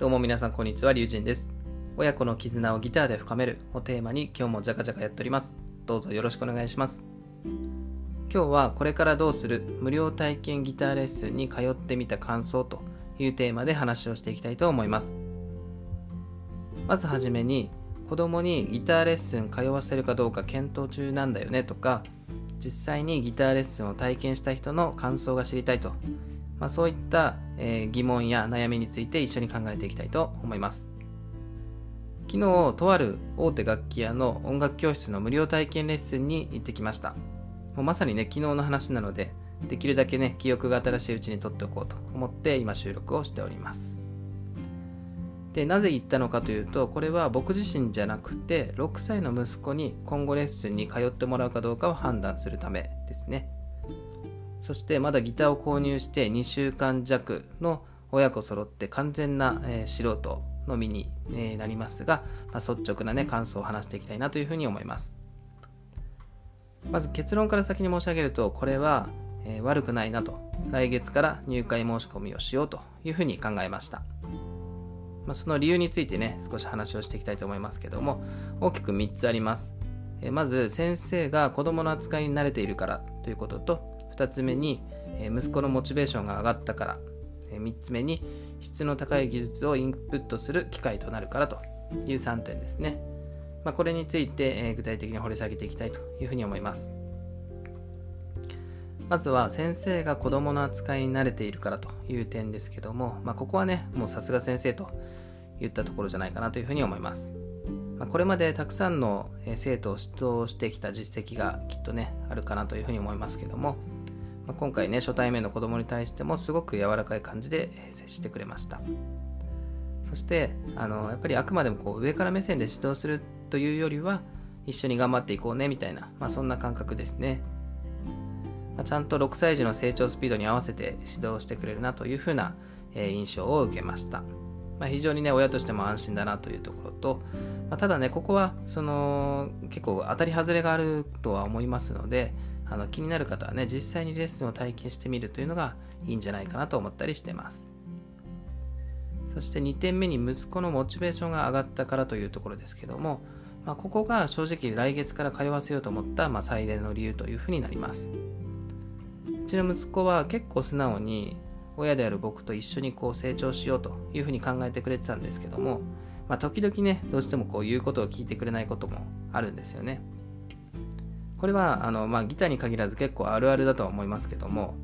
どうも皆さんこんにちは、りゅうじんです。親子の絆をギターで深めるをテーマに今日もジャカジャカやっております。どうぞよろしくお願いします。今日はこれからどうする無料体験ギターレッスンに通ってみた感想というテーマで話をしていきたいと思います。まずはじめに子供にギターレッスン通わせるかどうか検討中なんだよねとか実際にギターレッスンを体験した人の感想が知りたいとまあ、そういった、えー疑問や悩みについて一緒に考えていきたいと思います。昨日とある大手楽器屋の音楽教室の無料体験レッスンに行ってきました。もうまさにね昨日の話なのでできるだけね記憶が新しいうちに取っておこうと思って今収録をしております。でなぜ行ったのかというとこれは僕自身じゃなくて6歳の息子に今後レッスンに通ってもらうかどうかを判断するためですね。そしてまだギターを購入して2週間弱の親子揃って完全な、えー素人の身に、えーなりますが、まあ、率直な、ね、感想を話していきたいなというふうに思います。まず結論から先に申し上げるとこれは、えー悪くないなと。来月から入会申し込みをしようというふうに考えました。まあ、その理由についてね少し話をしていきたいと思いますけども大きく3つあります。えーまず先生が子供の扱いに慣れているからということと2つ目にえ息子のモチベーションが上がったからえ3つ目に質の高い技術をインプットする機会となるからという3点ですね、まあ、これについてえ具体的に掘り下げていきたいというふうに思います。まずは先生が子供の扱いに慣れているからという点ですけども、まあ、ここはねもうさすが先生といったところじゃないかなというふうに思います。まこれまでたくさんの生徒を指導してきた実績がきっとねあるかなというふうに思いますけども、まあ今回ね初対面の子供に対してもすごく柔らかい感じで接してくれました。そしてあのやっぱりあくまでもこう上から目線で指導するというよりは一緒に頑張っていこうねみたいな、まあ、そんな感覚ですね、まあちゃんと6歳児の成長スピードに合わせて指導してくれるなというふうな、え印象を受けました、まあ、非常にね親としても安心だなというところと、ま、ただねここはその結構当たり外れがあるとは思いますのであの気になる方はね実際にレッスンを体験してみるというのがいいんじゃないかなと思ったりしてます。そして2点目に息子のモチベーションが上がったからというところですけども、まあ、ここが正直来月から通わせようと思った、まあ、最大の理由というふうになります。うちの息子は結構素直に親である僕と一緒にこう成長しようというふうに考えてくれてたんですけども、まあ、時々ねどうしてもこう言うことを聞いてくれないこともあるんですよね。これはあの、まあ、ギターに限らず結構あるあるだとは思いますけども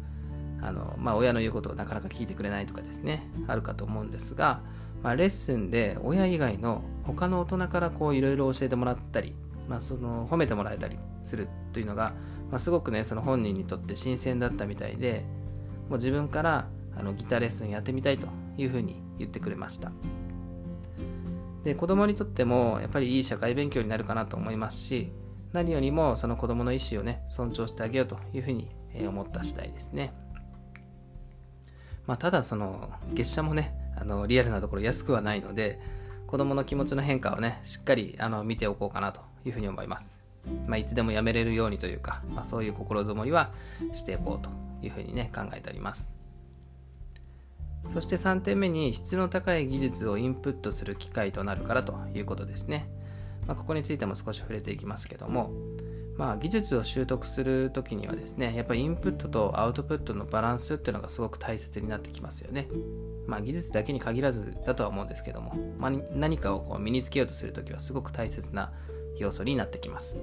あの、まあ、親の言うことをなかなか聞いてくれないとかですねあるかと思うんですが、まあ、レッスンで親以外の他の大人からこういろいろ教えてもらったり、まあ、その褒めてもらえたりするというのが、まあ、すごくねその本人にとって新鮮だったみたいでもう自分からあのギターレッスンやってみたいというふうに言ってくれました。で子供にとってもやっぱりいい社会勉強になるかなと思いますし何よりもその子供の意思をね尊重してあげようというふうに思った次第ですね。まあ、ただその月謝もねあのリアルなところ安くはないので子供の気持ちの変化をねしっかりあの見ておこうかなというふうに思います、まあ、いつでもやめれるようにというか、まあ、そういう心づもりはしていこうというふうにね考えております。そして3点目に質の高い技術をインプットする機会となるからということですね、まあ、ここについても少し触れていきますけどもまあ、技術を習得するときにはですねやっぱりインプットとアウトプットのバランスっていうのがすごく大切になってきますよね。まあ、技術だけに限らずだとは思うんですけども、まあ、何かをこう身につけようとするときはすごく大切な要素になってきます。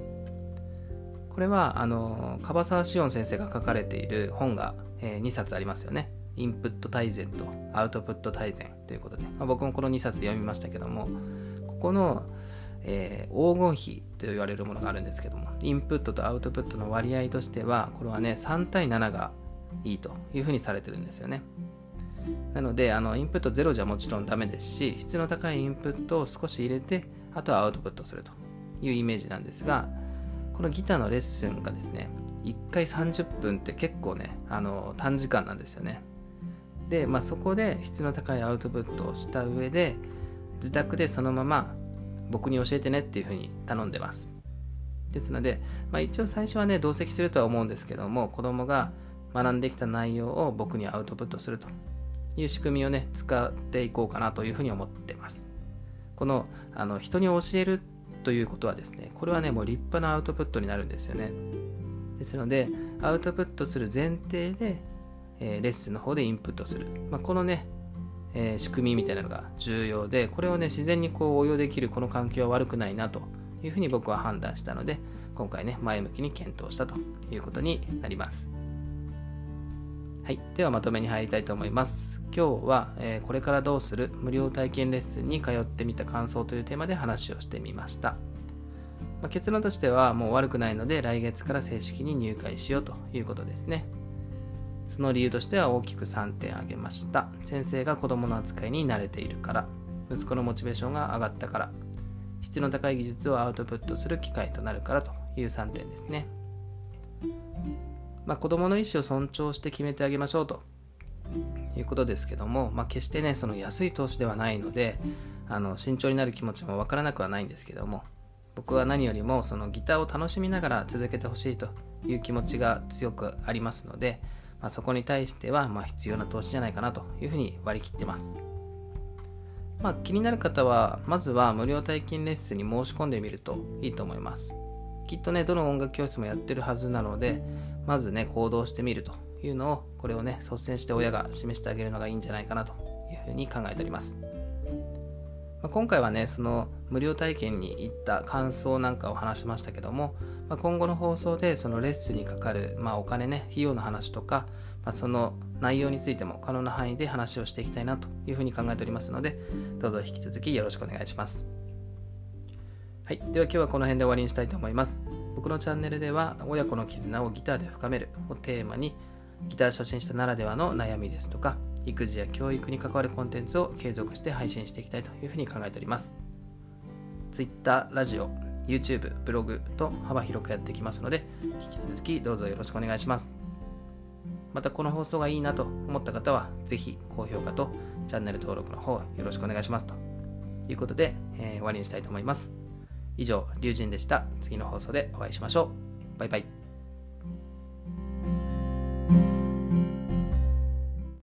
これはあの樺沢志音先生が書かれている本が、えー2冊ありますよね。インプット大全とアウトプット大全ということで、まあ、僕もこの2冊読みましたけどもここのえー黄金比と言われるものがあるんですけどもインプットとアウトプットの割合としてはこれはね3対7がいいというふうにされてるんですよね。なのであのインプット0じゃもちろんダメですし質の高いインプットを少し入れてあとはアウトプットするというイメージなんですがこのギターのレッスンがですね1回30分って結構ねあの短時間なんですよね。で、まあ、そこで質の高いアウトプットをした上で自宅でそのまま僕に教えてねっていうふうに頼んでますですので、まあ、一応最初はね同席するとは思うんですけども子供が学んできた内容を僕にアウトプットするという仕組みをね、使っていこうかなというふうに思ってます。この、あの、人に教えるということはですね、これはね、もう立派なアウトプットになるんですよね。ですので、アウトプットする前提で、えー、レッスンの方でインプットする。まあ、このね、えー、仕組みみたいなのが重要で、これをね、自然にこう応用できるこの環境は悪くないなというふうに僕は判断したので、今回ね、前向きに検討したということになります。はい。ではまとめに入りたいと思います。今日は、えー、これからどうする無料体験レッスンに通ってみた感想というテーマで話をしてみました。まあ、結論としてはもう悪くないので来月から正式に入会しようということですね。その理由としては大きく3点挙げました。先生が子供の扱いに慣れているから、息子のモチベーションが上がったから、質の高い技術をアウトプットする機会となるからという3点ですね。まあ、子供の意思を尊重して決めてあげましょうと。いうことですけども、まあ、決してね、その安い投資ではないので、あの慎重になる気持ちもわからなくはないんですけども、僕は何よりもそのギターを楽しみながら続けてほしいという気持ちが強くありますので、まあ、そこに対してはま必要な投資じゃないかなというふうに割り切ってます。まあ、気になる方は、まずは無料体験レッスンに申し込んでみるといいと思います。きっとね、どの音楽教室もやってるはずなので、まずね、行動してみるというのを、これをね、率先して親が示してあげるのがいいんじゃないかなというふうに考えております。まあ、今回はね、その無料体験に行った感想なんかを話しましたけども、まあ、今後の放送でそのレッスンにかかる、まあ、お金ね、費用の話とか、まあ、その内容についても可能な範囲で話をしていきたいなというふうに考えておりますので、どうぞ引き続きよろしくお願いします。はい。では今日はこの辺で終わりにしたいと思います。僕のチャンネルでは、親子の絆をギターで深めるをテーマに、ギター初心者ならではの悩みですとか、育児や教育に関わるコンテンツを継続して配信していきたいというふうに考えております。Twitter、ラジオ、YouTube、ブログと幅広くやっていきますので、引き続きどうぞよろしくお願いします。またこの放送がいいなと思った方は、ぜひ高評価とチャンネル登録の方よろしくお願いしますということで、えー、終わりにしたいと思います。以上、龍神でした。次の放送でお会いしましょう。バイバイ。